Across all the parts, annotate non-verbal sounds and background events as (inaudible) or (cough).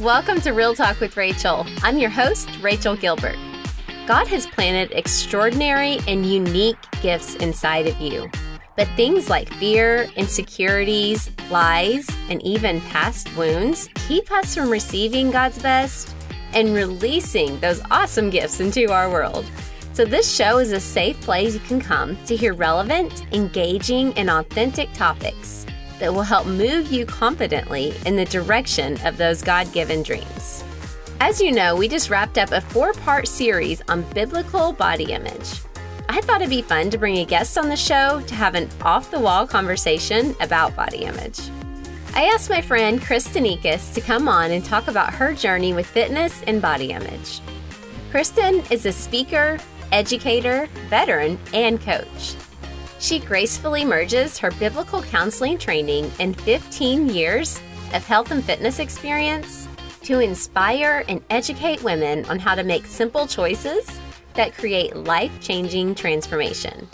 Welcome to Real Talk with Rachel. I'm your host, Rachel Gilbert. God has planted extraordinary and unique gifts inside of you. But things like fear, insecurities, lies, and even past wounds keep us from receiving God's best and releasing those awesome gifts into our world. So, this show is a safe place you can come to hear relevant, engaging, and authentic topics that will help move you confidently in the direction of those God given dreams. As you know, we just wrapped up a four part series on biblical body image. I thought it'd be fun to bring a guest on the show to have an off the wall conversation about body image. I asked my friend Kristen Ekus to come on and talk about her journey with fitness and body image. Kristen is a speaker, educator, veteran, and coach. She gracefully merges her biblical counseling training and 15 years of health and fitness experience to inspire and educate women on how to make simple choices that create life changing transformation.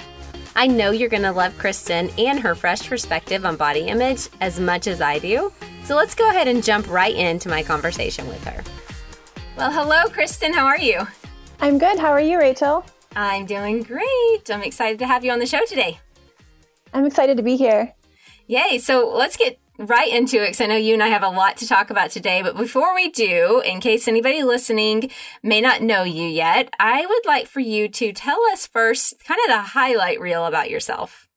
I know you're going to love Kristen and her fresh perspective on body image as much as I do. So let's go ahead and jump right into my conversation with her. Well, hello, Kristen. How are you? I'm good. How are you, Rachel? I'm doing great. I'm excited to have you on the show today. I'm excited to be here. Yay. So let's get right into it because I know you and I have a lot to talk about today. But before we do, in case anybody listening may not know you yet, I would like for you to tell us first kind of the highlight reel about yourself.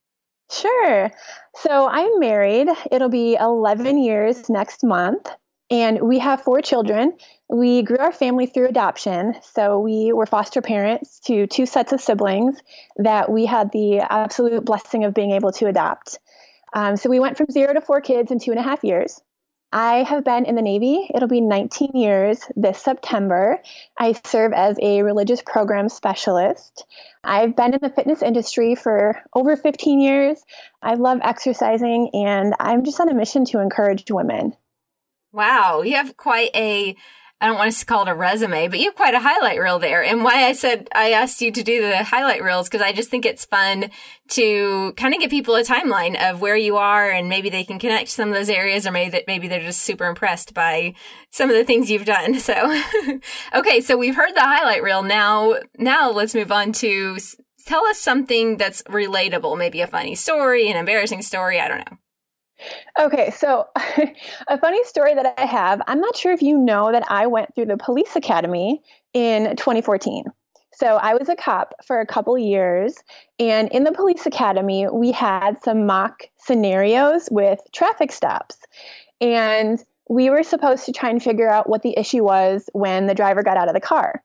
Sure. So I'm married. It'll be 11 years next month. And we have four children. We grew our family through adoption. So we were foster parents to two sets of siblings that we had the absolute blessing of being able to adopt. Um, so we went from zero to four kids in two and a half years. I have been in the Navy. It'll be 19 years this September. I serve as a religious program specialist. I've been in the fitness industry for over 15 years. I love exercising, and I'm just on a mission to encourage women. Wow, you have quite a I don't want to call it a resume, but you have quite a highlight reel there. And why I said I asked you to do the highlight reels because I just think it's fun to kind of give people a timeline of where you are and maybe they can connect some of those areas or maybe that maybe they're just super impressed by some of the things you've done. (laughs) So, (laughs) okay. So we've heard the highlight reel. Now, now let's move on to tell us something that's relatable, maybe a funny story, an embarrassing story. I don't know. Okay, so (laughs) a funny story that I have I'm not sure if you know that I went through the police academy in 2014. So I was a cop for a couple years, and in the police academy, we had some mock scenarios with traffic stops. And we were supposed to try and figure out what the issue was when the driver got out of the car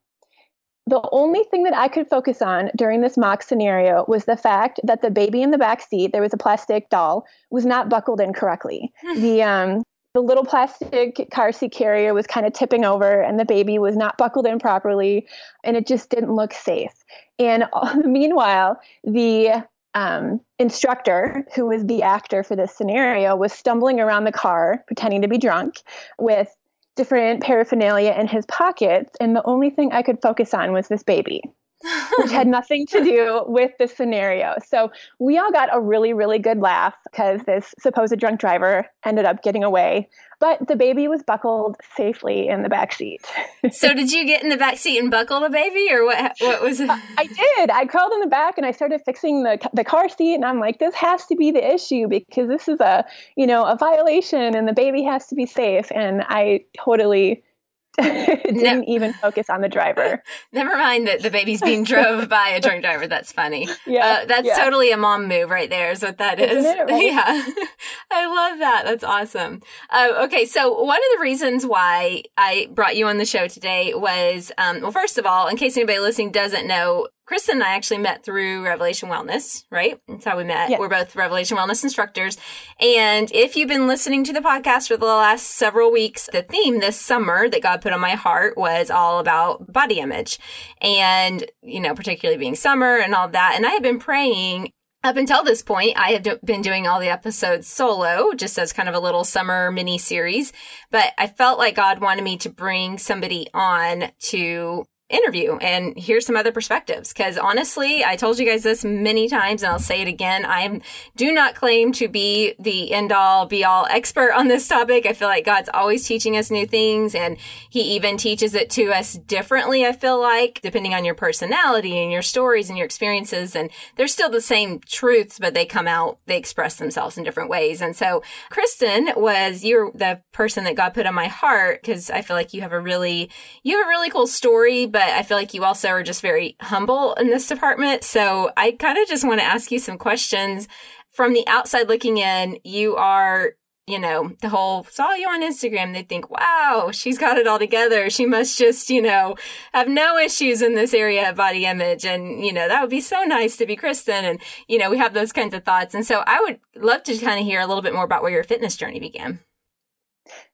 the only thing that I could focus on during this mock scenario was the fact that the baby in the back seat, there was a plastic doll, was not buckled in correctly. Hmm. the um, the little plastic car seat carrier was kind of tipping over, and the baby was not buckled in properly, and it just didn't look safe. And (laughs) meanwhile, the um, instructor, who was the actor for this scenario, was stumbling around the car, pretending to be drunk, with different paraphernalia in his pockets, and the only thing I could focus on was this baby. Which had nothing to do with the scenario. So we all got a really, really good laugh because this supposed drunk driver ended up getting away but the baby was buckled safely in the back seat. so did you get in the back seat and buckle the baby or what what was it? I did. I crawled in the back and I started fixing the the car seat and I'm like this has to be the issue because this is a, you know, a violation and the baby has to be safe and I totally (laughs) didn't no. even focus on the driver. (laughs) Never mind that the baby's being drove (laughs) by a drunk driver. That's funny. Yeah, uh, that's yeah. totally a mom move right there. Is what that is. It, right? Yeah, I love that. That's awesome. Uh, okay, so one of the reasons why I brought you on the show today was, um, well, first of all, in case anybody listening doesn't know, Kristen and I actually met through Revelation Wellness, right? That's how we met. Yes. We're both Revelation Wellness instructors. And if you've been listening to the podcast for the last several weeks, the theme this summer that God put on my heart was all about body image and, you know, particularly being summer and all that. And I have been praying up until this point, I have been doing all the episodes solo, just as kind of a little summer mini series. But I felt like God wanted me to bring somebody on to interview and hear some other perspectives. Cause honestly, I told you guys this many times and I'll say it again. I do not claim to be the end all be all expert on this topic. I feel like God's always teaching us new things and he even teaches it to us differently. I feel like depending on your personality and your stories and your experiences. And they're still the same truths, but they come out, they express themselves in different ways. And so Kristen was, you're the person that God put on my heart because I feel like you have a really, you have a really cool story, but I feel like you also are just very humble in this department. So I kind of just want to ask you some questions from the outside looking in. You are you know, the whole saw you on Instagram, they think, wow, she's got it all together. She must just, you know, have no issues in this area of body image. And, you know, that would be so nice to be Kristen. And, you know, we have those kinds of thoughts. And so I would love to kind of hear a little bit more about where your fitness journey began.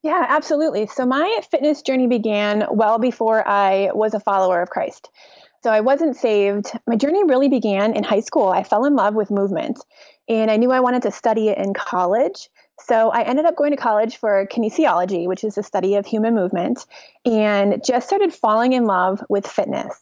Yeah, absolutely. So my fitness journey began well before I was a follower of Christ. So I wasn't saved. My journey really began in high school. I fell in love with movement and I knew I wanted to study it in college. So I ended up going to college for kinesiology, which is the study of human movement, and just started falling in love with fitness.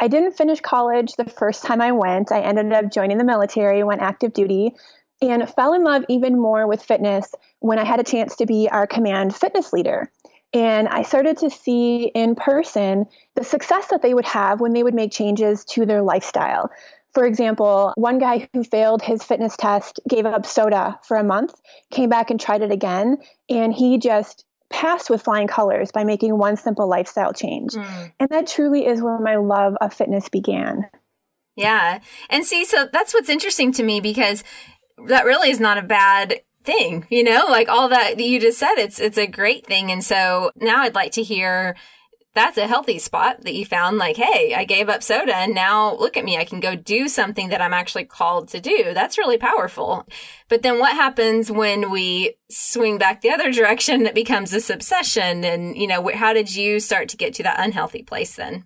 I didn't finish college the first time I went. I ended up joining the military, went active duty, and fell in love even more with fitness when I had a chance to be our command fitness leader. And I started to see in person the success that they would have when they would make changes to their lifestyle. For example, one guy who failed his fitness test gave up soda for a month, came back and tried it again, and he just passed with flying colors by making one simple lifestyle change. Mm. And that truly is where my love of fitness began. Yeah. And see, so that's what's interesting to me because that really is not a bad thing, you know, like all that you just said, it's, it's a great thing. And so now I'd like to hear that's a healthy spot that you found like, hey, I gave up soda and now look at me. I can go do something that I'm actually called to do. That's really powerful. But then what happens when we swing back the other direction? that becomes this obsession. And, you know, how did you start to get to that unhealthy place then?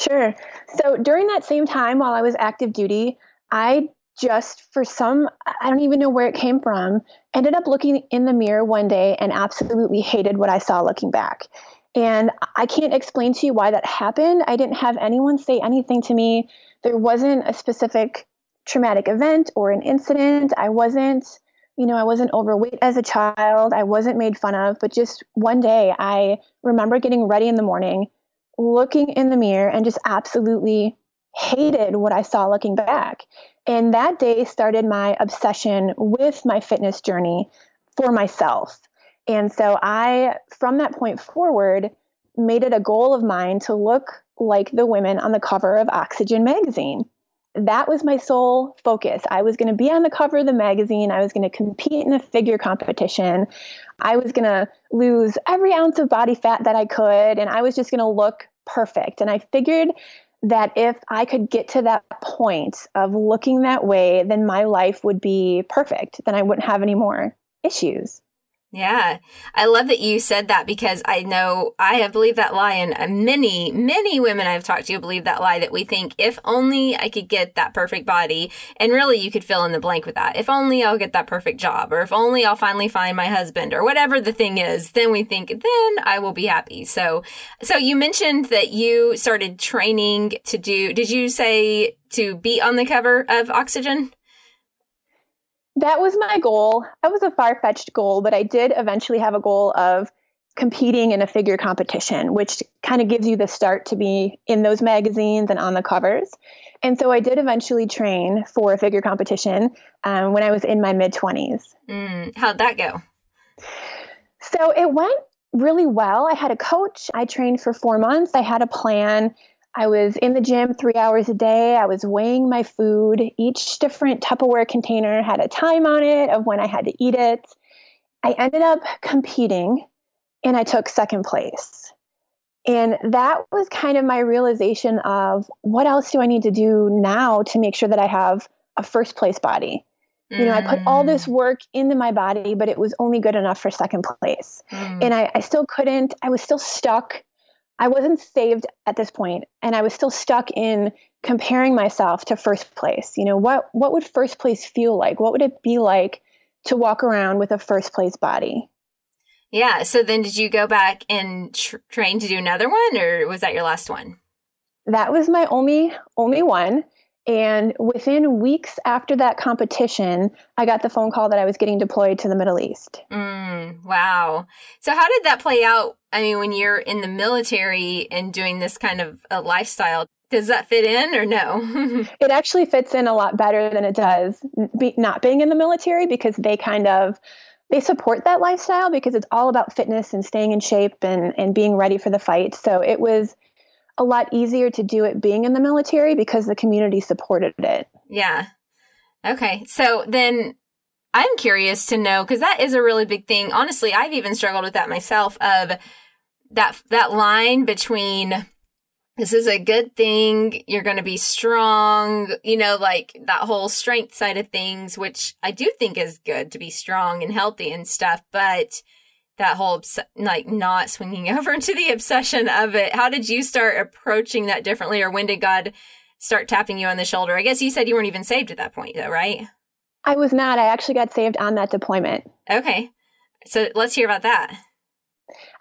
Sure. So during that same time while I was active duty, I just for some I don't even know where it came from, ended up looking in the mirror one day and absolutely hated what I saw looking back. And I can't explain to you why that happened. I didn't have anyone say anything to me. There wasn't a specific traumatic event or an incident. I wasn't, you know, I wasn't overweight as a child. I wasn't made fun of. But just one day, I remember getting ready in the morning, looking in the mirror, and just absolutely hated what I saw looking back. And that day started my obsession with my fitness journey for myself. And so I, from that point forward, made it a goal of mine to look like the women on the cover of Oxygen magazine. That was my sole focus. I was going to be on the cover of the magazine. I was going to compete in a figure competition. I was going to lose every ounce of body fat that I could. And I was just going to look perfect. And I figured that if I could get to that point of looking that way, then my life would be perfect. Then I wouldn't have any more issues. Yeah. I love that you said that because I know I have believed that lie and uh, many, many women I've talked to believe that lie that we think if only I could get that perfect body and really you could fill in the blank with that. If only I'll get that perfect job or if only I'll finally find my husband or whatever the thing is, then we think then I will be happy. So, so you mentioned that you started training to do, did you say to be on the cover of Oxygen? That was my goal. That was a far fetched goal, but I did eventually have a goal of competing in a figure competition, which kind of gives you the start to be in those magazines and on the covers. And so I did eventually train for a figure competition um, when I was in my mid 20s. Mm, how'd that go? So it went really well. I had a coach. I trained for four months. I had a plan. I was in the gym three hours a day. I was weighing my food. Each different Tupperware container had a time on it of when I had to eat it. I ended up competing and I took second place. And that was kind of my realization of what else do I need to do now to make sure that I have a first place body? You know, I put all this mm. work into my body, but it was only good enough for second place. Mm. And I, I still couldn't, I was still stuck I wasn't saved at this point, and I was still stuck in comparing myself to first place. You know, what what would first place feel like? What would it be like to walk around with a first place body? Yeah. So then, did you go back and tr- train to do another one, or was that your last one? that was my only only one. And within weeks after that competition, I got the phone call that I was getting deployed to the Middle East. Mm, wow. So, how did that play out? I mean, when you're in the military and doing this kind of a lifestyle, does that fit in or no? (laughs) it actually fits in a lot better than it does be, not being in the military because they kind of they support that lifestyle because it's all about fitness and staying in shape and and being ready for the fight. So it was a lot easier to do it being in the military because the community supported it. Yeah. Okay. So then I'm curious to know because that is a really big thing. Honestly, I've even struggled with that myself of that that line between this is a good thing, you're going to be strong, you know, like that whole strength side of things, which I do think is good to be strong and healthy and stuff, but that whole like not swinging (laughs) over into the obsession of it. How did you start approaching that differently, or when did God start tapping you on the shoulder? I guess you said you weren't even saved at that point, though, right? I was not. I actually got saved on that deployment. Okay, so let's hear about that.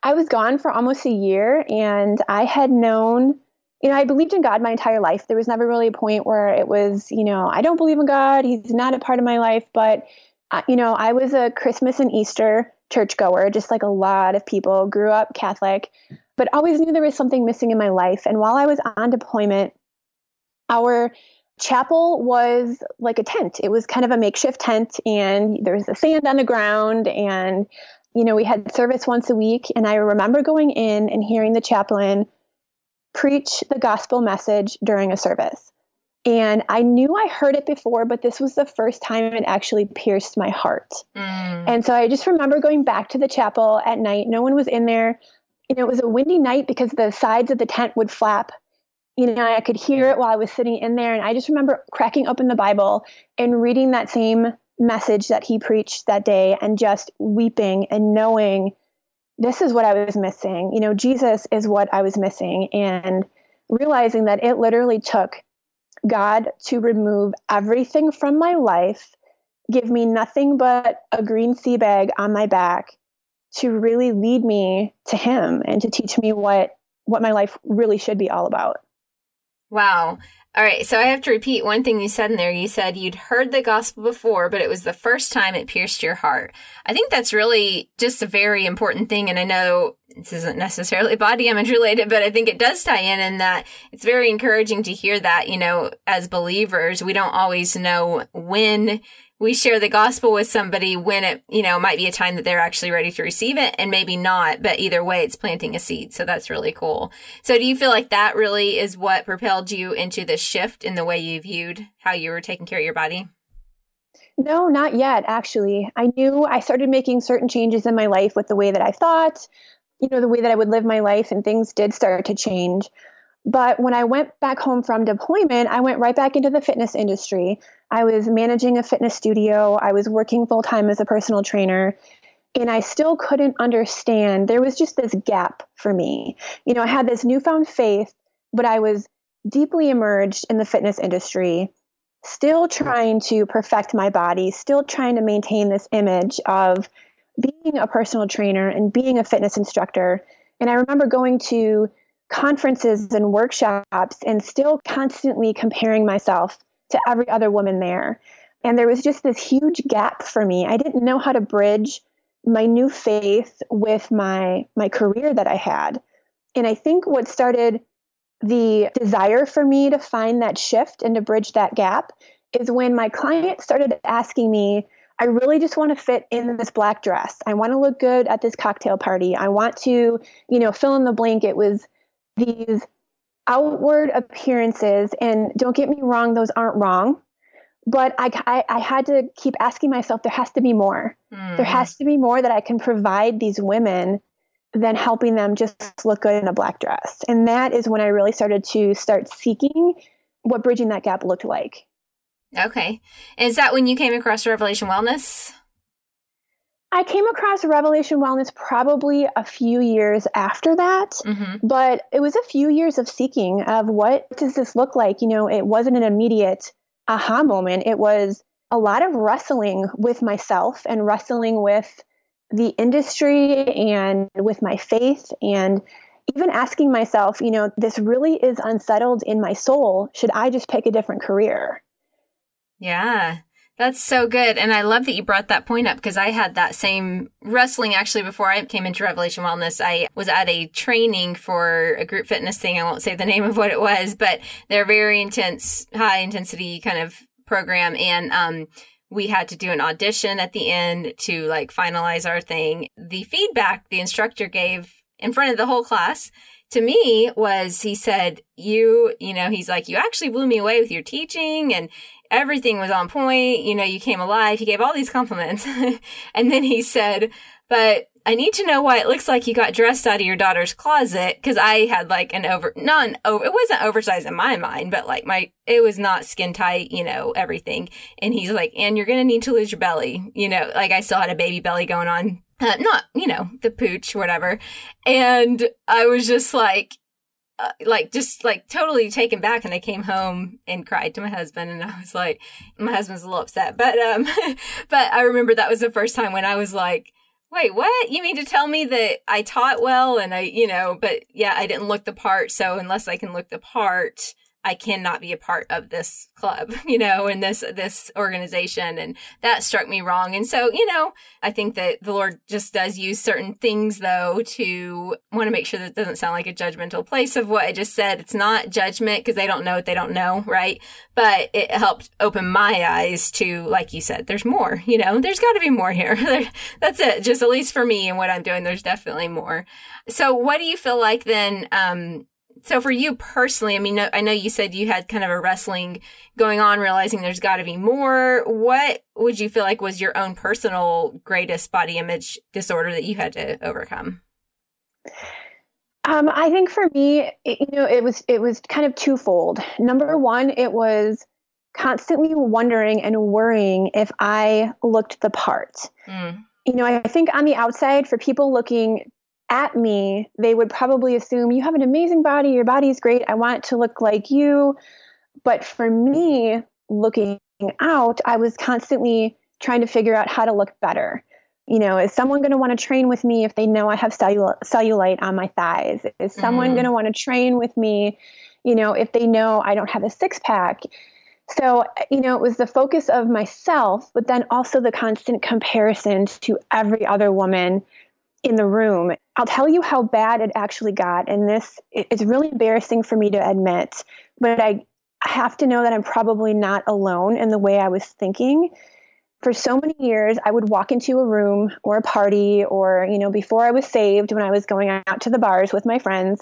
I was gone for almost a year, and I had known. You know, I believed in God my entire life. There was never really a point where it was, you know, I don't believe in God. He's not a part of my life. But, uh, you know, I was a Christmas and Easter churchgoer, just like a lot of people, grew up Catholic, but always knew there was something missing in my life. And while I was on deployment, our chapel was like a tent. It was kind of a makeshift tent, and there was the sand on the ground. And, you know, we had service once a week. And I remember going in and hearing the chaplain preach the gospel message during a service. And I knew I heard it before, but this was the first time it actually pierced my heart. Mm. And so I just remember going back to the chapel at night. No one was in there. You know, it was a windy night because the sides of the tent would flap. You know, I could hear it while I was sitting in there. And I just remember cracking open the Bible and reading that same message that he preached that day and just weeping and knowing this is what I was missing. You know, Jesus is what I was missing. And realizing that it literally took God to remove everything from my life, give me nothing but a green sea bag on my back to really lead me to him and to teach me what what my life really should be all about. Wow. All right, so I have to repeat one thing you said in there. You said you'd heard the gospel before, but it was the first time it pierced your heart. I think that's really just a very important thing. And I know this isn't necessarily body image related, but I think it does tie in in that it's very encouraging to hear that, you know, as believers, we don't always know when we share the gospel with somebody when it, you know, might be a time that they're actually ready to receive it and maybe not, but either way, it's planting a seed. So that's really cool. So do you feel like that really is what propelled you into the shift in the way you viewed how you were taking care of your body? No, not yet, actually. I knew I started making certain changes in my life with the way that I thought, you know, the way that I would live my life, and things did start to change. But when I went back home from deployment, I went right back into the fitness industry. I was managing a fitness studio, I was working full time as a personal trainer, and I still couldn't understand. There was just this gap for me. You know, I had this newfound faith, but I was deeply immersed in the fitness industry, still trying to perfect my body, still trying to maintain this image of being a personal trainer and being a fitness instructor. And I remember going to conferences and workshops and still constantly comparing myself to every other woman there. And there was just this huge gap for me. I didn't know how to bridge my new faith with my my career that I had. And I think what started the desire for me to find that shift and to bridge that gap is when my client started asking me, I really just want to fit in this black dress. I want to look good at this cocktail party. I want to, you know, fill in the blank. It was these outward appearances, and don't get me wrong, those aren't wrong. But I, I, I had to keep asking myself, there has to be more. Mm. There has to be more that I can provide these women than helping them just look good in a black dress. And that is when I really started to start seeking what bridging that gap looked like. Okay. Is that when you came across Revelation Wellness? I came across Revelation Wellness probably a few years after that, mm-hmm. but it was a few years of seeking of what does this look like? You know, it wasn't an immediate aha moment. It was a lot of wrestling with myself and wrestling with the industry and with my faith and even asking myself, you know, this really is unsettled in my soul. Should I just pick a different career? Yeah. That's so good. And I love that you brought that point up because I had that same wrestling actually before I came into Revelation Wellness. I was at a training for a group fitness thing. I won't say the (laughs) name of what it was, but they're very intense, high intensity kind of program. And, um, we had to do an audition at the end to like finalize our thing. The feedback the instructor gave in front of the whole class to me was he said, you, you know, he's like, you actually blew me away with your teaching and everything was on point. You know, you came alive. He gave all these compliments. (laughs) and then he said, but I need to know why it looks like you got dressed out of your daughter's closet. Cause I had like an over, non, over, it wasn't oversized in my mind, but like my, it was not skin tight, you know, everything. And he's like, and you're going to need to lose your belly. You know, like I still had a baby belly going on. Uh, not, you know, the pooch, whatever. And I was just like, uh, like just like totally taken back. And I came home and cried to my husband. And I was like my husband's a little upset. But um (laughs) but I remember that was the first time when I was like wait what? You mean to tell me that I taught well and I you know but yeah I didn't look the part. So unless I can look the part I cannot be a part of this club, (laughs) you know, and this, this organization. And that struck me wrong. And so, you know, I think that the Lord just does use certain things though to want to make sure that doesn't sound like a judgmental place of what I just said. It's not judgment because they don't know what they don't know, right? But it helped open my eyes to, like you said, there's more, you know, there's got to be more here. (laughs) That's it. Just at least for me and what I'm doing, there's definitely more. So what do you feel like then, um, so for you personally, I mean, I know you said you had kind of a wrestling going on, realizing there's got to be more. What would you feel like was your own personal greatest body image disorder that you had to overcome? Um, I think for me, it, you know, it was it was kind of twofold. Number one, it was constantly wondering and worrying if I looked the part. Mm. You know, I think on the outside, for people looking at me, they would probably assume you have an amazing body, your body's great, I want to look like you. But for me, looking out, I was constantly trying to figure out how to look better. You know, is someone going to want to train with me if they know I have cellul- cellulite on my thighs? Is someone mm. going to want to train with me, you know, if they know I don't have a six pack? So, you know, it was the focus of myself, but then also the constant comparison to every other woman in the room. I'll tell you how bad it actually got. And this is really embarrassing for me to admit, but I have to know that I'm probably not alone in the way I was thinking. For so many years, I would walk into a room or a party, or, you know, before I was saved, when I was going out to the bars with my friends,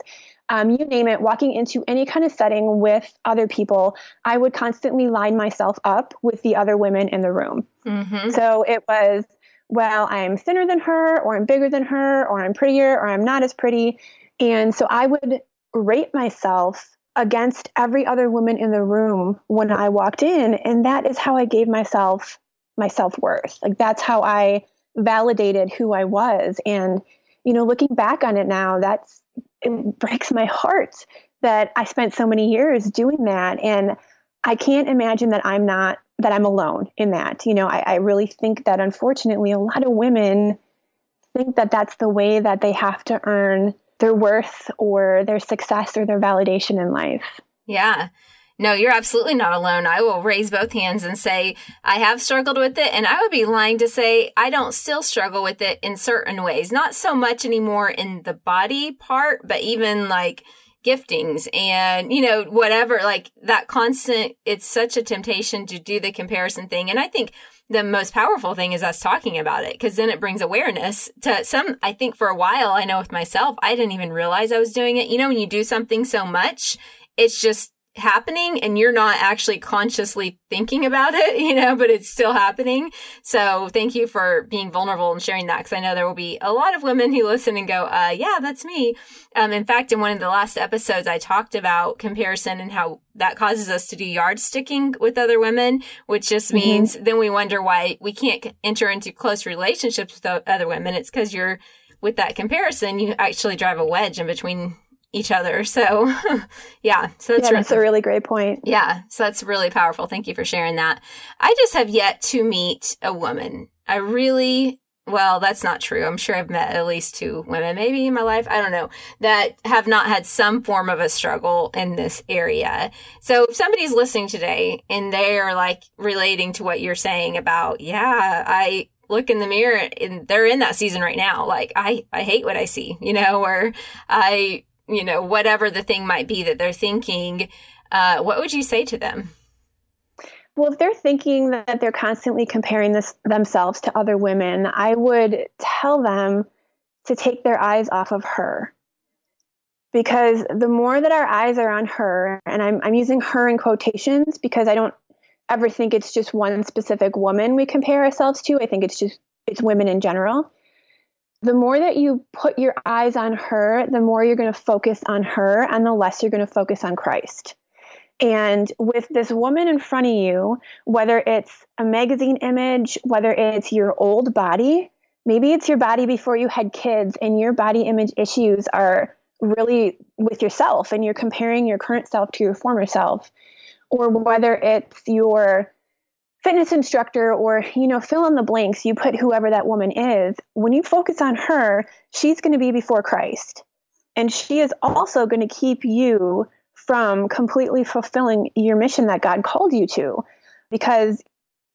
um, you name it, walking into any kind of setting with other people, I would constantly line myself up with the other women in the room. Mm-hmm. So it was, well, I'm thinner than her, or I'm bigger than her, or I'm prettier, or I'm not as pretty. And so I would rate myself against every other woman in the room when I walked in. And that is how I gave myself my self worth. Like that's how I validated who I was. And, you know, looking back on it now, that's, it breaks my heart that I spent so many years doing that. And I can't imagine that I'm not that I'm alone in that. You know, I, I really think that unfortunately a lot of women think that that's the way that they have to earn their worth or their success or their validation in life. Yeah. No, you're absolutely not alone. I will raise both hands and say I have struggled with it. And I would be lying to say I don't still struggle with it in certain ways. Not so much anymore in the body part, but even like giftings and, you know, whatever, like that constant, it's such a temptation to do the comparison thing. And I think the most powerful thing is us talking about it because then it brings awareness to some. I think for a while, I know with myself, I didn't even realize I was doing it. You know, when you do something so much, it's just happening and you're not actually consciously thinking about it, (laughs) you know, but it's still happening. So thank you for being vulnerable and sharing that because I know there will be a lot of women who listen and go, uh, yeah, that's me. Um, in fact, in one of the last episodes, I talked about comparison and how that causes us to do yard sticking with other women, which just mm-hmm. means then we wonder why we can't enter into close relationships with other women. It's because you're with that comparison, you actually drive a wedge in between each other. (laughs) So, yeah. So that's, yeah, that's a really great point. Yeah. So that's really powerful. Thank you for sharing that. I just have yet to meet a woman. I really well, that's not true. I'm sure I've met at least two women, maybe in my life, I don't know, that have not had some form of a struggle in this area. So if somebody's listening today and they are like relating to what you're saying about, yeah, I look in the mirror and they're in that season right now. Like, I, I hate what I see, you know, or I, you know, whatever the thing might be that they're thinking, uh, what would you say to them? Well, if they're thinking that they're constantly comparing this, themselves to other women, I would tell them to take their eyes off of her. Because the more that our eyes are on her, and I'm, I'm using her in quotations because I don't ever think it's just one specific woman we compare ourselves to. I think it's just it's women in general. The more that you put your eyes on her, the more you're going to focus on her, and the less you're going to focus on Christ. And with this woman in front of you, whether it's a magazine image, whether it's your old body, maybe it's your body before you had kids and your body image issues are really with yourself and you're comparing your current self to your former self, or whether it's your fitness instructor or you know fill in the blanks you put whoever that woman is when you focus on her she's going to be before christ and she is also going to keep you from completely fulfilling your mission that God called you to because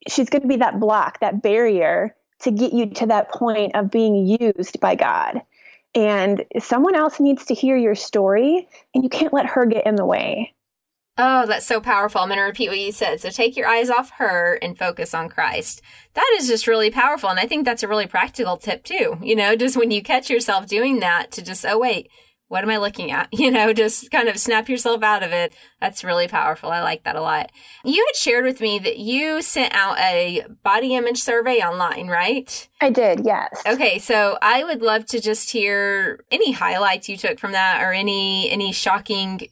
she's going to be that block, that barrier to get you to that point of being used by God. And someone else needs to hear your story, and you can't let her get in the way. Oh, that's so powerful. I'm going to repeat what you said. So take your eyes off her and focus on Christ. That is just really powerful. And I think that's a really practical tip, too. You know, just when you catch yourself doing that, to just, oh, wait, what am I looking at? (laughs) You know, just kind of snap yourself out of it. That's really powerful. I like that a lot. You had shared with me that you sent out a body image survey online, right? I did, yes. Okay, so I would love to just hear any highlights you took from that or any any shocking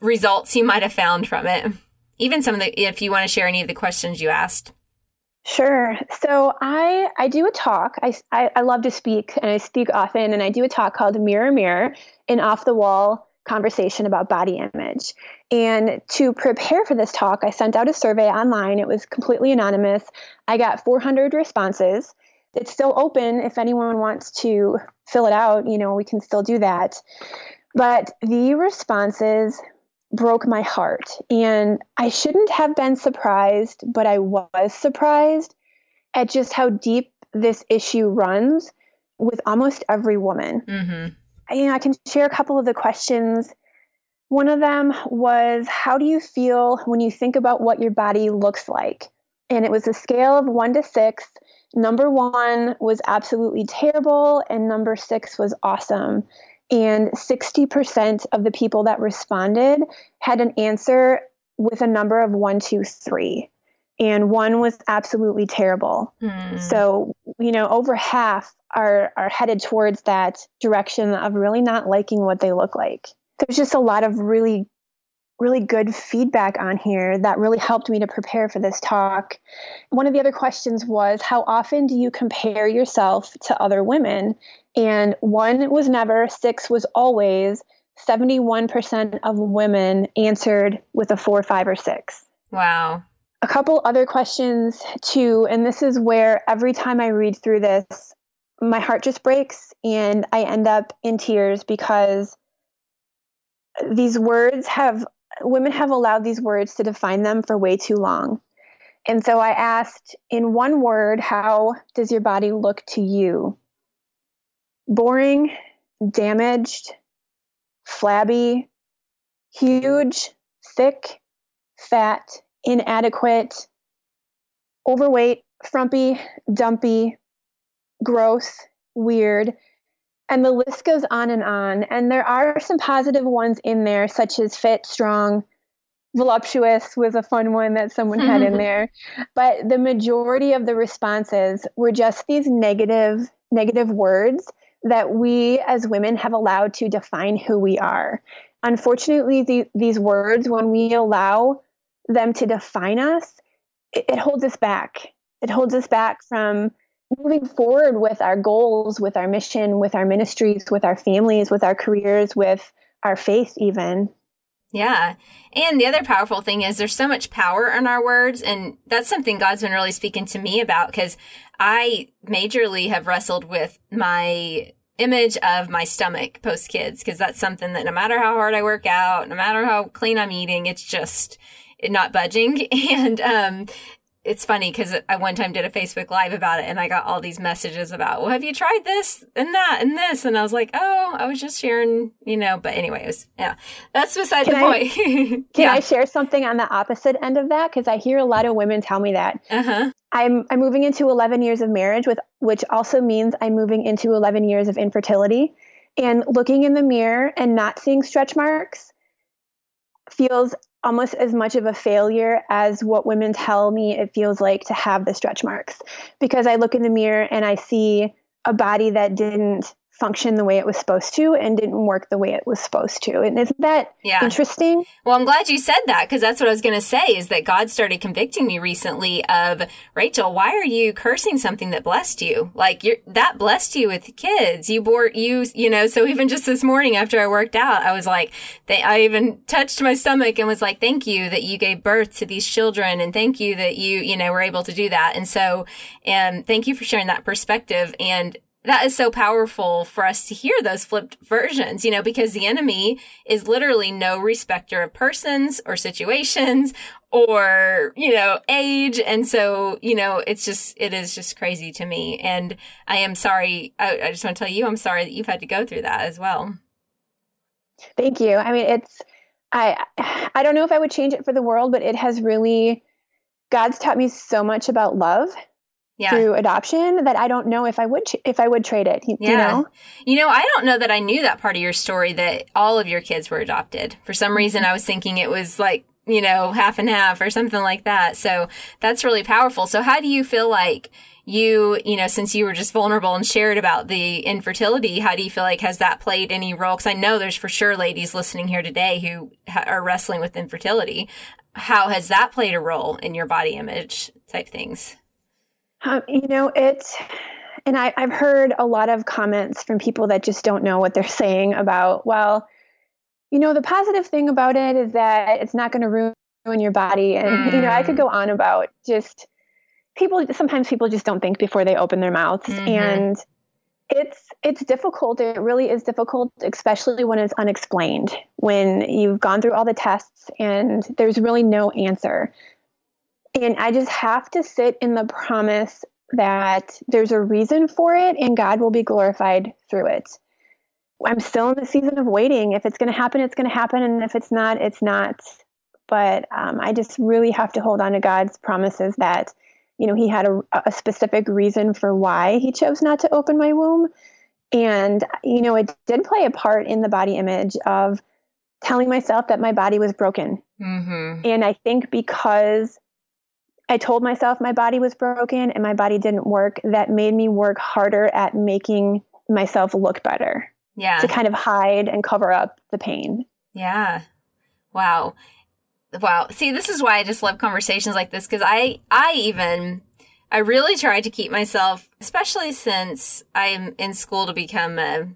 results you might have found from it. Even some of the if you want to share any of the questions you asked. Sure. So I I do a talk. I, I, I love to speak and I speak often, and I do a talk called Mirror Mirror, an off the wall conversation about body image. And to prepare for this talk, I sent out a survey online. It was completely anonymous. I got 400 responses. It's still open if anyone wants to fill it out. You know, we can still do that. But the responses broke my heart. And I shouldn't have been surprised, but I was surprised at just how deep this issue runs with almost every woman. Mm-hmm. I, you know, I can share a couple of the questions. One of them was, How do you feel when you think about what your body looks like? And it was a scale of one to six. Number one was absolutely terrible, and number six was awesome. And 60% of the people that responded had an answer with a number of one, two, three. And one was absolutely terrible. Mm. So, you know, over half are, are headed towards that direction of really not liking what they look like. There's just a lot of really, really good feedback on here that really helped me to prepare for this talk. One of the other questions was How often do you compare yourself to other women? And one was never, six was always. 71% of women answered with a four, five, or six. Wow. A couple other questions, too. And this is where every time I read through this, my heart just breaks and I end up in tears because these words have, women have allowed these words to define them for way too long. And so I asked, in one word, how does your body look to you? boring, damaged, flabby, huge, thick, fat, inadequate, overweight, frumpy, dumpy, gross, weird. And the list goes on and on. And there are some positive ones in there, such as fit, strong, voluptuous was a fun one that someone had in (laughs) there. But the majority of the responses were just these negative, negative words that we as women have allowed to define who we are. Unfortunately, the, these words, when we allow them to define us, it, it holds us back. It holds us back from moving forward with our goals, with our mission, with our ministries, with our families, with our careers, with our faith, even. Yeah. And the other powerful thing is there's so much power in our words. And that's something God's been really speaking to me about because I majorly have wrestled with my image of my stomach post kids because that's something that no matter how hard I work out, no matter how clean I'm eating, it's just not budging. (laughs) And um, it's funny because I one time did a Facebook Live about it and I got all these messages about, well, have you tried this and that and this? And I was like, oh, I was just sharing, you know, but anyway, it was, yeah, that's beside can the I, point. (laughs) can yeah. I share something on the opposite end of that? Because I hear a lot of women tell me that. Uh-huh. I'm, I'm moving into 11 years of marriage, with which also means I'm moving into 11 years of infertility. And looking in the mirror and not seeing stretch marks feels almost as much of a failure as what women tell me it feels like to have the stretch marks. Because I look in the mirror and I see a body that didn't function the way it was supposed to and didn't work the way it was supposed to. And isn't that yeah. interesting? Well, I'm glad you said that because that's what I was going to say is that God started convicting me recently of Rachel, why are you cursing something that blessed you? Like you're, that blessed you with kids. You bore you, you know, so even just this morning after I worked out, I was like, they, I even touched my stomach and was like, thank you that you gave birth to these children and thank you that you, you know, were able to do that. And so, and thank you for sharing that perspective. And that is so powerful for us to hear those flipped versions, you know, because the enemy is literally no respecter of persons or situations or, you know, age. And so, you know, it's just, it is just crazy to me. And I am sorry. I, I just want to tell you, I'm sorry that you've had to go through that as well. Thank you. I mean, it's, I, I don't know if I would change it for the world, but it has really, God's taught me so much about love yeah. through adoption that I don't know if I would if I would trade it. You, yeah. you know, you know, I don't know that I knew that part of your story that all of your kids were adopted. For some reason, mm-hmm. I was thinking it was like you know half and half or something like that. So that's really powerful. So how do you feel like? You, you know, since you were just vulnerable and shared about the infertility, how do you feel like has that played any role? Because I know there's for sure ladies listening here today who ha- are wrestling with infertility. How has that played a role in your body image type things? Um, you know, it's, and I, I've heard a lot of comments from people that just don't know what they're (laughs) saying about, well, you know, the positive thing about it is that it's not going to ruin your body. And, mm. you know, I could go on about just people, sometimes people just don't think before they open their mouths. Mm-hmm. And, it's it's difficult it really is difficult especially when it's unexplained when you've gone through all the tests and there's really no answer and I just have to sit in the promise that there's a reason for it and God will be glorified through it. I'm still in the season of waiting. If it's going to happen, it's going to happen. And if it's not, it's not. But um, I just really have to hold on to God's promises that, you know, He had a, a specific reason for why He chose not to open my womb. And, you know, it did play a part in the body image of telling myself that my body was broken. Mm-hmm. And I think because I told myself my body was broken and my body didn't work. That made me work harder at making myself look better. Yeah. To kind of hide and cover up the pain. Yeah. Wow. Wow. See, this is why I just love conversations like this because I, I even, I really try to keep myself, especially since I'm in school to become a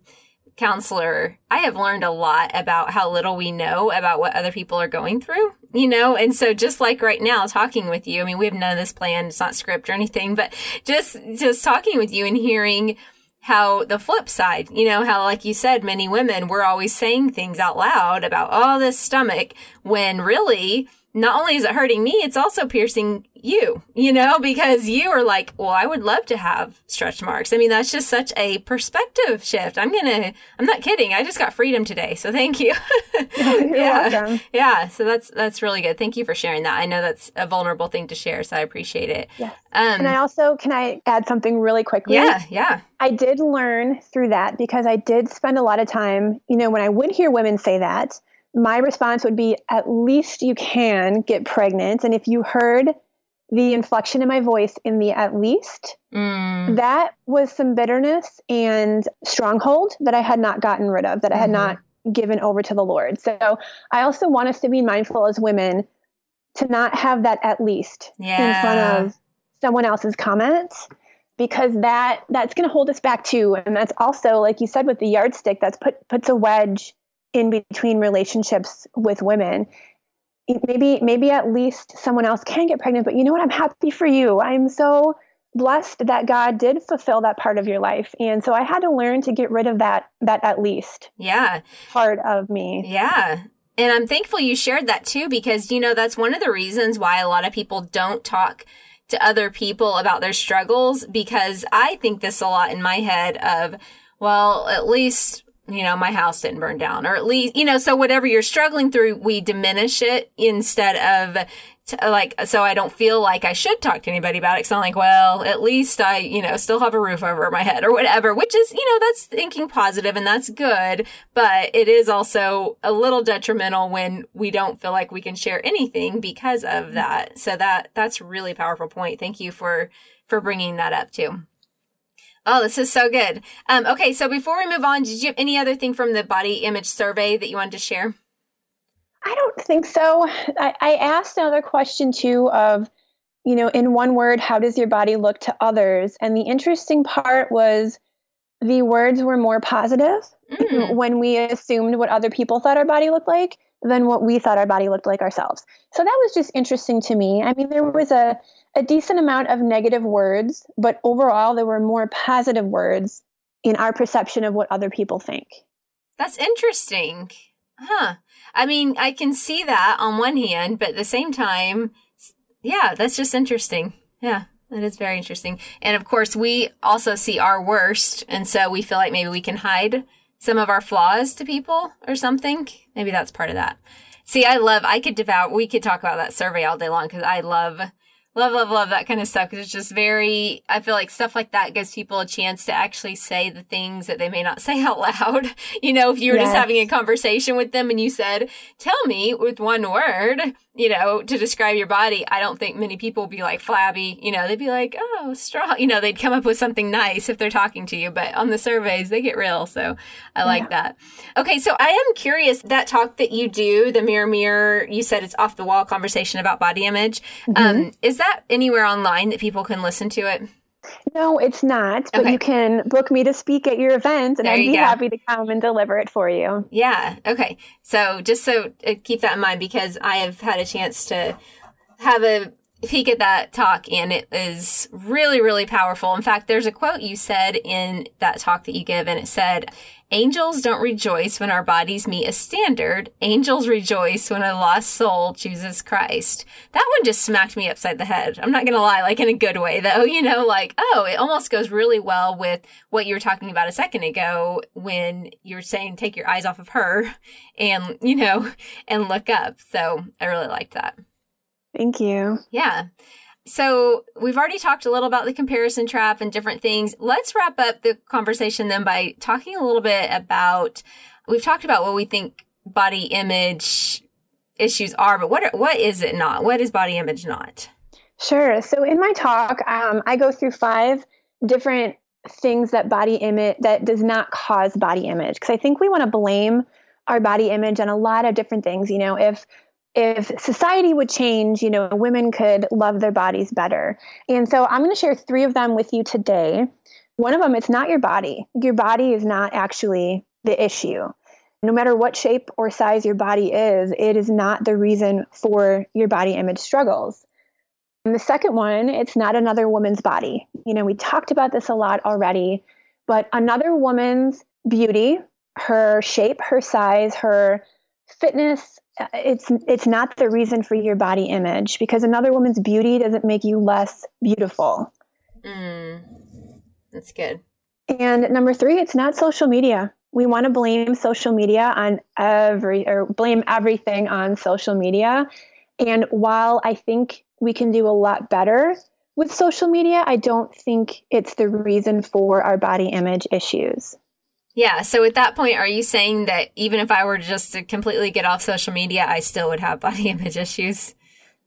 counselor, I have learned a lot about how little we know about what other people are going through, you know? And so just like right now talking with you, I mean, we have none of this planned. It's not script or anything, but just, just talking with you and hearing how the flip side, you know, how, like you said, many women, we're always saying things out loud about, oh, this stomach when really not only is it hurting me, it's also piercing you, you know, because you are like, well, I would love to have stretch marks. I mean, that's just such a perspective shift. I'm going to, I'm not kidding. I just got freedom today. So thank you. (laughs) (laughs) You're yeah. welcome. Yeah. So that's, that's really good. Thank you for sharing that. I know that's a vulnerable thing to share. So I appreciate it. Yes. Um, and I also, can I add something really quickly? Yeah. Yeah. I did learn through that because I did spend a lot of time, you know, when I would hear women say that, my response would be at least you can get pregnant. And if you heard the inflection in my voice in the at least, mm. that was some bitterness and stronghold that I had not gotten rid of, that I had mm-hmm. not given over to the Lord. So I also want us to be mindful as women to not have that at least yeah. in front of someone else's comments because that that's going to hold us back too and that's also like you said with the yardstick that's put puts a wedge in between relationships with women maybe maybe at least someone else can get pregnant but you know what i'm happy for you i'm so blessed that God did fulfill that part of your life. And so I had to learn to get rid of that that at least. Yeah. Part of me. Yeah. And I'm thankful you shared that too because you know that's one of the reasons why a lot of people don't talk to other people about their struggles because I think this a lot in my head of well, at least you know, my house didn't burn down, or at least, you know, so whatever you're struggling through, we diminish it instead of to, like, so I don't feel like I should talk to anybody about it. Cause I'm like, well, at least I, you know, still have a roof over my head or whatever, which is, you know, that's thinking positive and that's good. But it is also a little detrimental when we don't feel like we can share anything because of that. So that, that's really powerful point. Thank you for, for bringing that up too. Oh, this is so good. Um, okay. So before we move on, did you have any other thing from the body image survey that you wanted to share? I don't think so. I, I asked another question too of, you know, in one word, how does your body look to others? And the interesting part was the words were more positive mm. when we assumed what other people thought our body looked like than what we thought our body looked like ourselves. So that was just interesting to me. I mean, there was a, a decent amount of negative words, but overall, there were more positive words in our perception of what other people think. That's interesting. Huh. I mean, I can see that on one hand, but at the same time, yeah, that's just interesting. Yeah, that is very interesting. And of course, we also see our worst. And so we feel like maybe we can hide some of our flaws to people or something. Maybe that's part of that. See, I love, I could devour, we could talk about that survey all day long because I love love, love, love that kind of stuff because it's just very, I feel like stuff like that gives people a chance to actually say the things that they may not (laughs) say out loud. You know, if you were yes. just having a conversation with them and you said, tell me with one word, you know, to describe your body, I don't think many people would be like flabby. You know, they'd be like, oh, strong. You know, they'd come up with something nice if they're talking to you. But on the surveys, they get real. So I like yeah. that. Okay. So I am curious that talk that you do, the mirror mirror, you said it's off the wall conversation about body image. Mm-hmm. Um, is that anywhere online that people can listen to it? No, it's not. But okay. you can book me to speak at your event, and there I'd be go. happy to come and deliver it for you. Yeah. Okay. So just so uh, keep that in mind because I have had a chance to have a peek at that talk and it is really, really powerful. In fact, there's a quote you said in that talk that you give and it said, Angels don't rejoice when our bodies meet a standard. Angels rejoice when a lost soul chooses Christ. That one just smacked me upside the head. I'm not going to lie, like in a good way though, (laughs) you know, like, oh, it almost goes really well with what you were talking about a second ago when you're saying take your eyes off of her (laughs) and, you know, and look up. So I really liked that. Thank you. Yeah. So we've already talked a little about the comparison trap and different things. Let's wrap up the conversation then by talking a little bit about, we've talked about what we think body image issues are, but what, are, what is it not? What is body image not? Sure. So in my talk, um, I go through five different things that body image that does not cause body image because I think we want to blame our body image on a lot of different things. You know, if if society would change, you know, women could love their bodies better. And so I'm going to share three of them with you today. One of them, it's not your body. Your body is not actually the issue. No matter what shape or size your body is, it is not the reason for your body image struggles. And the second one, it's not another woman's body. You know, we talked about this a lot already, but another woman's beauty, her shape, her size, her fitness, it's it's not the reason for your body image because another woman's beauty doesn't make you less beautiful. Mm, that's good. And number three, it's not social media. We want to blame social media on every or blame everything on social media. And while I think we can do a lot better with social media, I don't think it's the reason for our body image issues. Yeah. So at that point, are you saying that even if I were just to completely get off social media, I still would have body (laughs) image issues?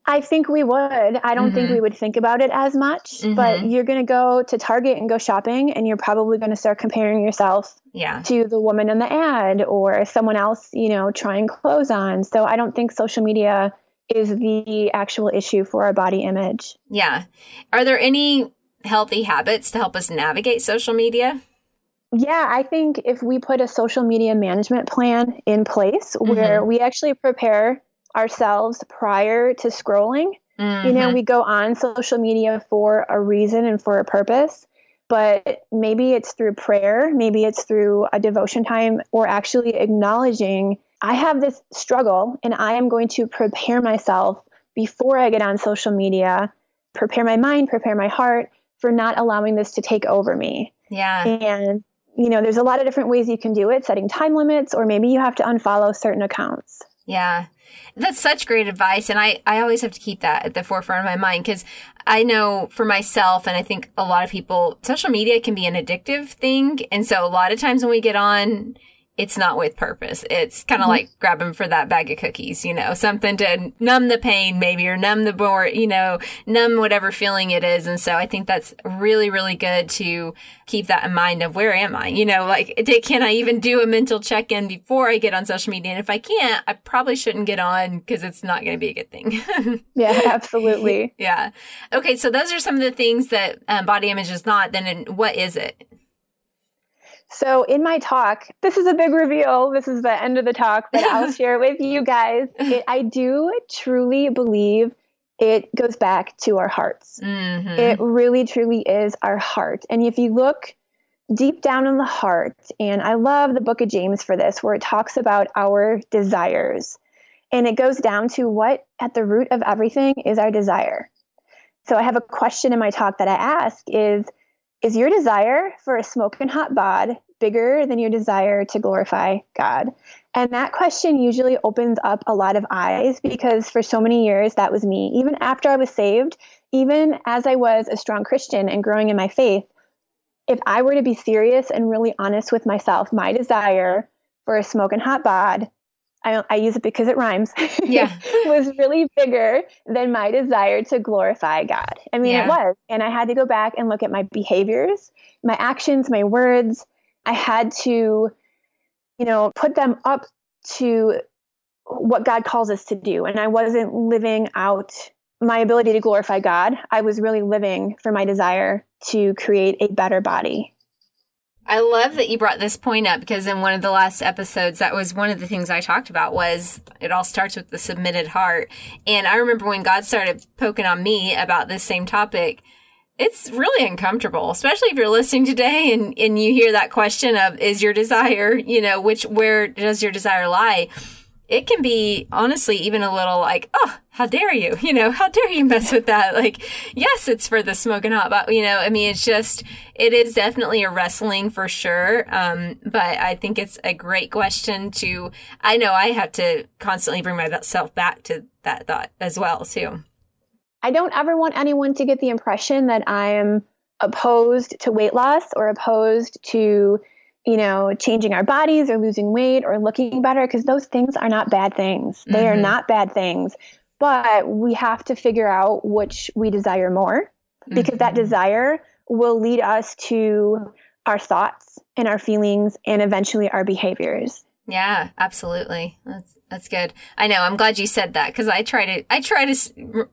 I think we would. I don't mm-hmm. think we would think about it as much, mm-hmm. but you're going to go to Target and go shopping, and you're probably going to start comparing yourself yeah. to the woman in the ad or someone else, you know, trying clothes on. So I don't think social media is the actual issue for our body image. Yeah. Are there any healthy habits to help us navigate social media? Yeah, I think if we put a social media management plan in place mm-hmm. where we actually prepare ourselves prior to scrolling, Mm-hmm. You know, mm-hmm. we go on social media for a reason and for a purpose, but maybe it's through prayer, maybe it's through a devotion time, or actually acknowledging I have this struggle and I am going to prepare myself before I get on social media, prepare my mind, prepare my heart for not allowing this to take over me. Yeah. And, you know, there's a lot of different ways you can do it, setting time limits, or maybe you have to unfollow certain accounts. Yeah. That's such great advice. And I, I always have to keep that at the forefront of my mind because I know for myself, and I think a lot of people, social media can be an addictive thing. And so a lot of times when we get on, it's not with purpose. It's kind of mm-hmm. like grabbing for that bag of cookies, you know, something to numb the pain maybe or numb the bore, you know, numb whatever feeling it is. And so I think that's really, really good to keep that in mind of where am I? You know, like (laughs) can I even do a mental check in before I get on social media? And if I can't, I probably shouldn't get on because it's not going to be a good thing. (laughs) yeah, absolutely. yeah. Okay. So those are some of the things that um, body image is not. Then what is it? So, in my talk, this is a big reveal. This is the end of the talk, but I'll (laughs) share with you guys. It, I do truly believe it goes back to our hearts. Mm-hmm. It really, truly is our heart. And if you look deep down in the heart, and I love the book of James for this, where it talks about our desires. And it goes down to what at the root of everything is our desire. So, I have a question in my talk that I ask is, is your desire for a smoking hot bod bigger than your desire to glorify God? And that question usually opens up a lot of eyes because for so many years that was me. Even after I was saved, even as I was a strong Christian and growing in my faith, if I were to be serious and really honest with myself, my desire for a smoking hot bod I, I use it because it rhymes. Yeah. (laughs) was really bigger than my desire to glorify God. I mean, yeah. it was. And I had to go back and look at my behaviors, my actions, my words. I had to, you know, put them up to what God calls us to do. And I wasn't living out my ability to glorify God. I was really living for my desire to create a better body I love that you brought this point up because in one of the last episodes, that was one of the things I talked about was it all starts with the submitted heart. And I remember when God started poking on me about this same topic, it's really uncomfortable, especially if you're listening today and, and you hear that question of, is your desire, you know, which, where does your desire lie? It can be honestly even a little like, oh, how dare you? You know, (laughs) how dare you mess with that? Like, yes, it's for the smoking hot, but you know, I mean, it's just, it is definitely a wrestling for sure. Um, but I think it's a great question to, I know I have to constantly bring myself back to that thought as well, too. I don't ever want anyone to get the impression that I am opposed to weight loss or opposed to you know, changing our bodies or losing weight or looking better, because those things are not bad things. They mm-hmm. are not bad things. But we have to figure out which we desire more because mm-hmm. that desire will lead us to our thoughts and our feelings and eventually our behaviors. Yeah, absolutely. That's that's good. I know. I'm glad you said that because I try to I try to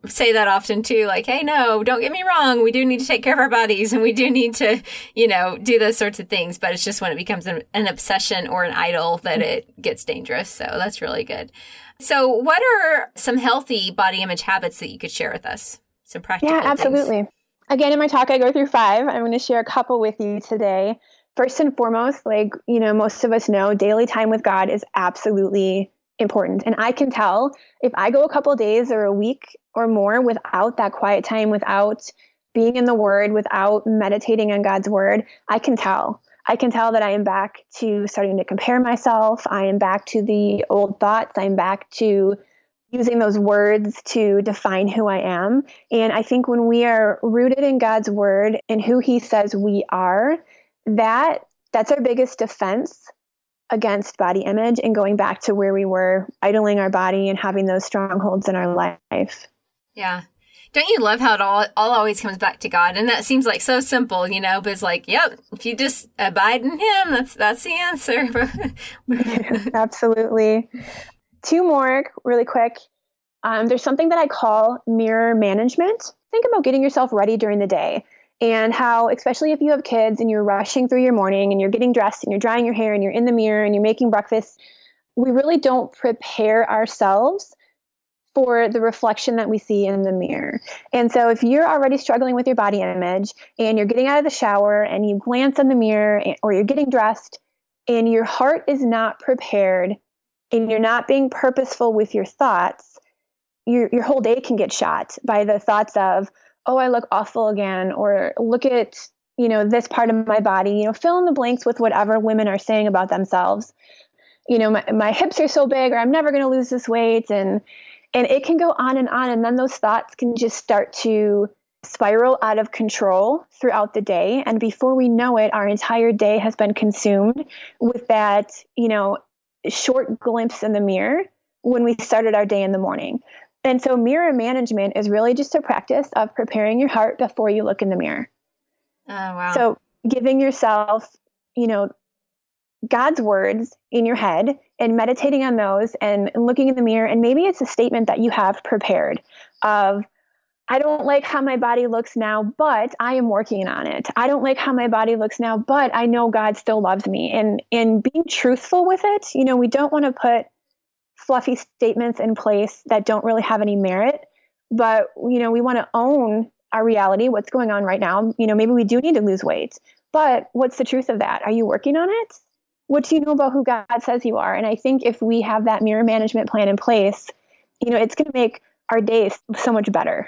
say that often too. Like, hey, no, don't get me wrong. We do need to take care of our bodies, and we do need to, you know, do those sorts of things. But it's just when it becomes an, an obsession or an idol that it gets dangerous. So that's really good. So, what are some healthy body image habits that you could share with us? Some practical. Yeah, absolutely. Things? Again, in my talk, I go through five. I'm going to share a couple with you today first and foremost, like, you know, most of us know daily time with God is absolutely important. And I can tell if I go a couple days or a week or more without that quiet time, without being in the word, without meditating on God's word, I can tell. I can tell that I am back to starting to compare myself. I am back to the old thoughts. I'm back to using those words to define who I am. And I think when we are rooted in God's word and who he says we are, that that's our biggest defense against body image and going back to where we were idling our body and having those strongholds in our life. Yeah. Don't you love how it all, all always comes back to God? And that seems like so simple, you know, but it's like, yep, if you just abide in him, that's that's the answer. (laughs) (laughs) Absolutely. Two more really quick. Um, there's something that I call mirror management. Think about getting yourself ready during the day and how especially if you have kids and you're rushing through your morning and you're getting dressed and you're drying your hair and you're in the mirror and you're making breakfast we really don't prepare ourselves for the reflection that we see in the mirror. And so if you're already struggling with your body image and you're getting out of the shower and you glance in the mirror or you're getting dressed and your heart is not prepared and you're not being purposeful with your thoughts, your your whole day can get shot by the thoughts of, "Oh, I look awful again," or "Look at, you know, this part of my body." You know, fill in the blanks with whatever women are saying about themselves. You know, my, my hips are so big or I'm never going to lose this weight and and it can go on and on. And then those thoughts can just start to spiral out of control throughout the day. And before we know it, our entire day has been consumed with that, you know, short glimpse in the mirror when we started our day in the morning. And so, mirror management is really just a practice of preparing your heart before you look in the mirror. Oh, wow. So, giving yourself, you know, God's words in your head and meditating on those and, and looking in the mirror. And maybe it's a statement that you have prepared of, I don't like how my body looks now, but I am working on it. I don't like how my body looks now, but I know God still loves me. And and being truthful with it, you know, we don't want to put fluffy statements in place that don't really have any merit, but you know, we want to own our reality, what's going on right now. You know, maybe we do need to lose weight, but what's the truth of that? Are you working on it? what do you know about who God says you are? And I think if we have that mirror management plan in place, you know, it's going to make our days so much better.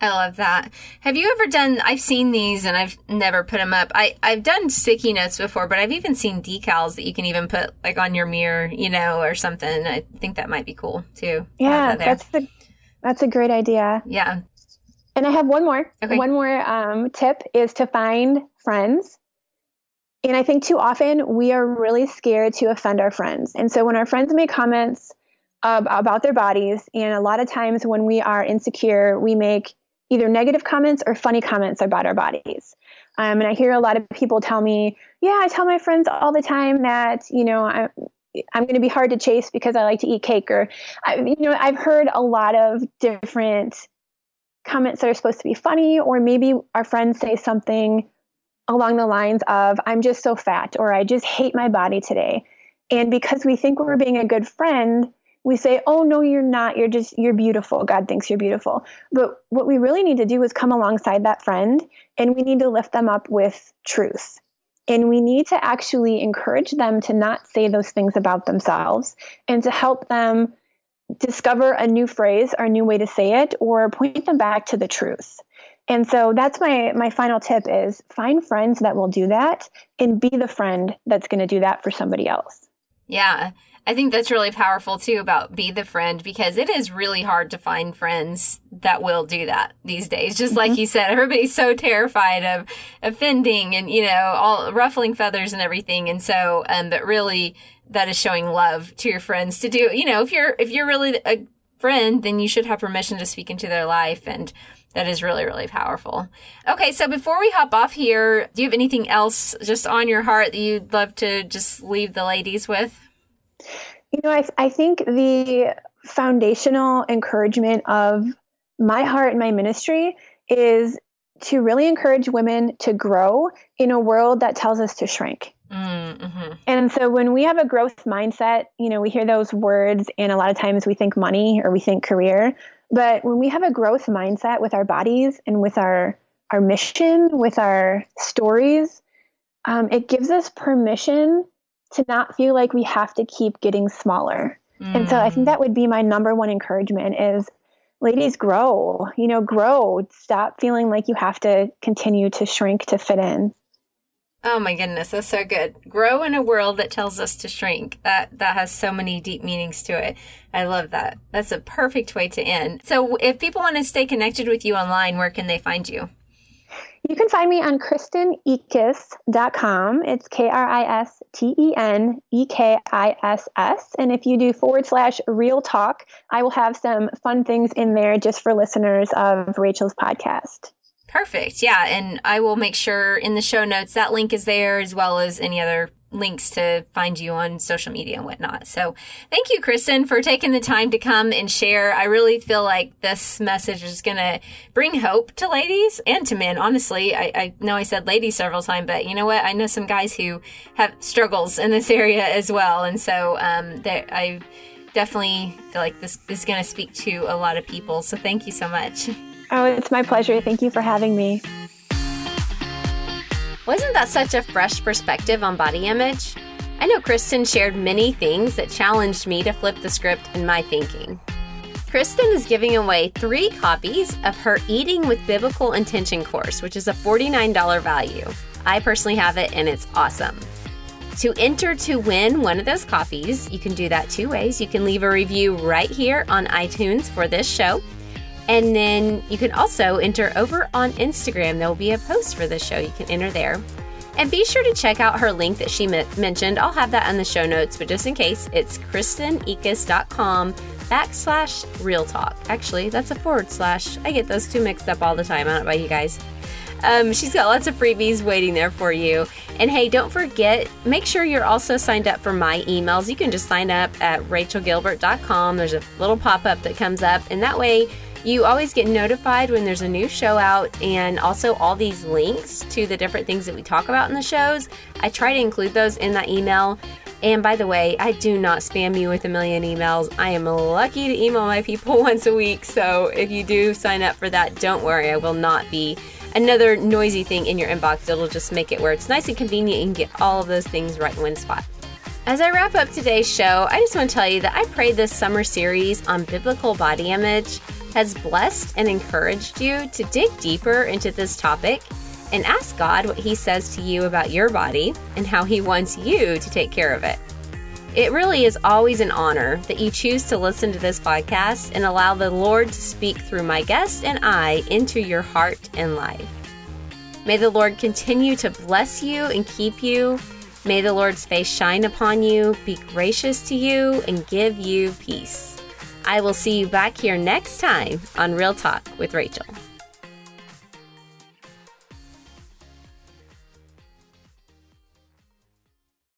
I love that. Have you ever done? I've seen these and I've never put them up. I I've done sticky notes before, but I've even seen decals that you can even put like on your mirror, you know, or something. I think that might be cool too. Yeah, that that's the that's a great idea. Yeah. And I have one more. Okay. One more um, tip is to find friends and I think too often we are really scared to offend our friends. And so when our friends make comments uh, about their bodies, and a lot of times when we are insecure, we make either negative comments or funny comments about our bodies. Um, and I hear a lot of people tell me, yeah, I tell my friends all the time that, you know, I, I'm going to be hard to chase because I like to eat cake. Or, I, you know, I've heard a lot of different comments that are supposed to be funny, or maybe our friends say something along the lines of, I'm just so fat, or I just hate my body today. And because we think we're being a good friend, we say, Oh, no, you're not. You're just, you're beautiful. God thinks you're beautiful. But what we really need to do is come alongside that friend and we need to lift them up with truth. And we need to actually encourage them to not say those things about themselves and to help them discover a new phrase or a new way to say it or point them back to the truth. And so that's my my final tip is find friends that will do that and be the friend that's going to do that for somebody else. Yeah. I think that's really powerful too about be the friend because it is really hard to find friends that will do that these days. Just like mm-hmm. you said, everybody's so terrified of offending and, you know, all ruffling feathers and everything. And so, um, but really that is showing love to your friends to do, you know, if you're, if you're really a friend, then you should have permission to speak into their life and, that is really, really powerful. Okay, so before we hop off here, do you have anything else just on your heart that you'd love to just leave the ladies with? You know, I, I think the foundational encouragement of my heart and my ministry is to really encourage women to grow in a world that tells us to shrink. Mm-hmm. And so when we have a growth mindset, you know, we hear those words, and a lot of times we think money or we think career. But when we have a growth mindset with our bodies and with our our mission, with our stories, um, it gives us permission to not feel like we have to keep getting smaller. Mm. And so I think that would be my number one encouragement is ladies grow, you know, grow. Stop feeling like you have to continue to shrink to fit in. Oh my goodness, that's so good. Grow in a world that tells us to shrink. That that has so many deep meanings to it. I love that. That's a perfect way to end. So if people want to stay connected with you online, where can they find you? You can find me on kristenekiss.com. It's K R I S T E N E K I S S. And if you do forward slash real talk, I will have some fun things in there just for listeners of Rachel's podcast. Perfect. Yeah. And I will make sure in the show notes that link is there as well as any other links to find you on social media and whatnot. So thank you, Kristen, for taking the time to come and share. I really feel like this message is going to bring hope to ladies and to men. Honestly, I, I know I said ladies several times, but you know what? I know some guys who have struggles in this area as well. And so, um, I, definitely feel like this is going to speak to a lot of people. So thank you so much. Oh, it's my pleasure. Thank you for having me. Wasn't that such a fresh perspective on body image? I know Kristen shared many things that challenged me to flip the script in my thinking. Kristen is giving away three copies of her Eating with Biblical Intention course, which is a $49 value. I personally have it and it's awesome. To enter to win one of those copies, you can do that two ways. You can leave a review right here on iTunes for this show. And then you can also enter over on Instagram. There will be a post for this show. You can enter there. And be sure to check out her link that she mentioned. I'll have that in the show notes, but just in case, it's kristenekiss.com backslash real talk. Actually, that's a forward slash. I get those two mixed up all the time. I don't know about you guys. Um, she's got lots of freebies waiting there for you. And hey, don't forget, make sure you're also signed up for my emails. You can just sign up at rachelgilbert.com. There's a little pop up that comes up, and that way you always get notified when there's a new show out, and also all these links to the different things that we talk about in the shows. I try to include those in that email. And by the way, I do not spam you with a million emails. I am lucky to email my people (laughs) once a week. So if you do sign up for that, don't worry, I will not be another noisy thing in your inbox. It'll just make it where it's nice and convenient and get all of those things right in one spot. As I wrap up today's show, I just want to tell you that I pray this summer series on biblical body image has blessed and encouraged you to dig deeper into this topic and ask God what He says to you about your body and how He wants you to take care of it. It really is always an honor that you choose to listen to this podcast and allow the Lord to speak through my guest and I into your heart and life. May the Lord continue to bless you and keep you. May the Lord's face shine upon you, be gracious to you, and give you peace. I will see you back here next time on Real Talk with Rachel.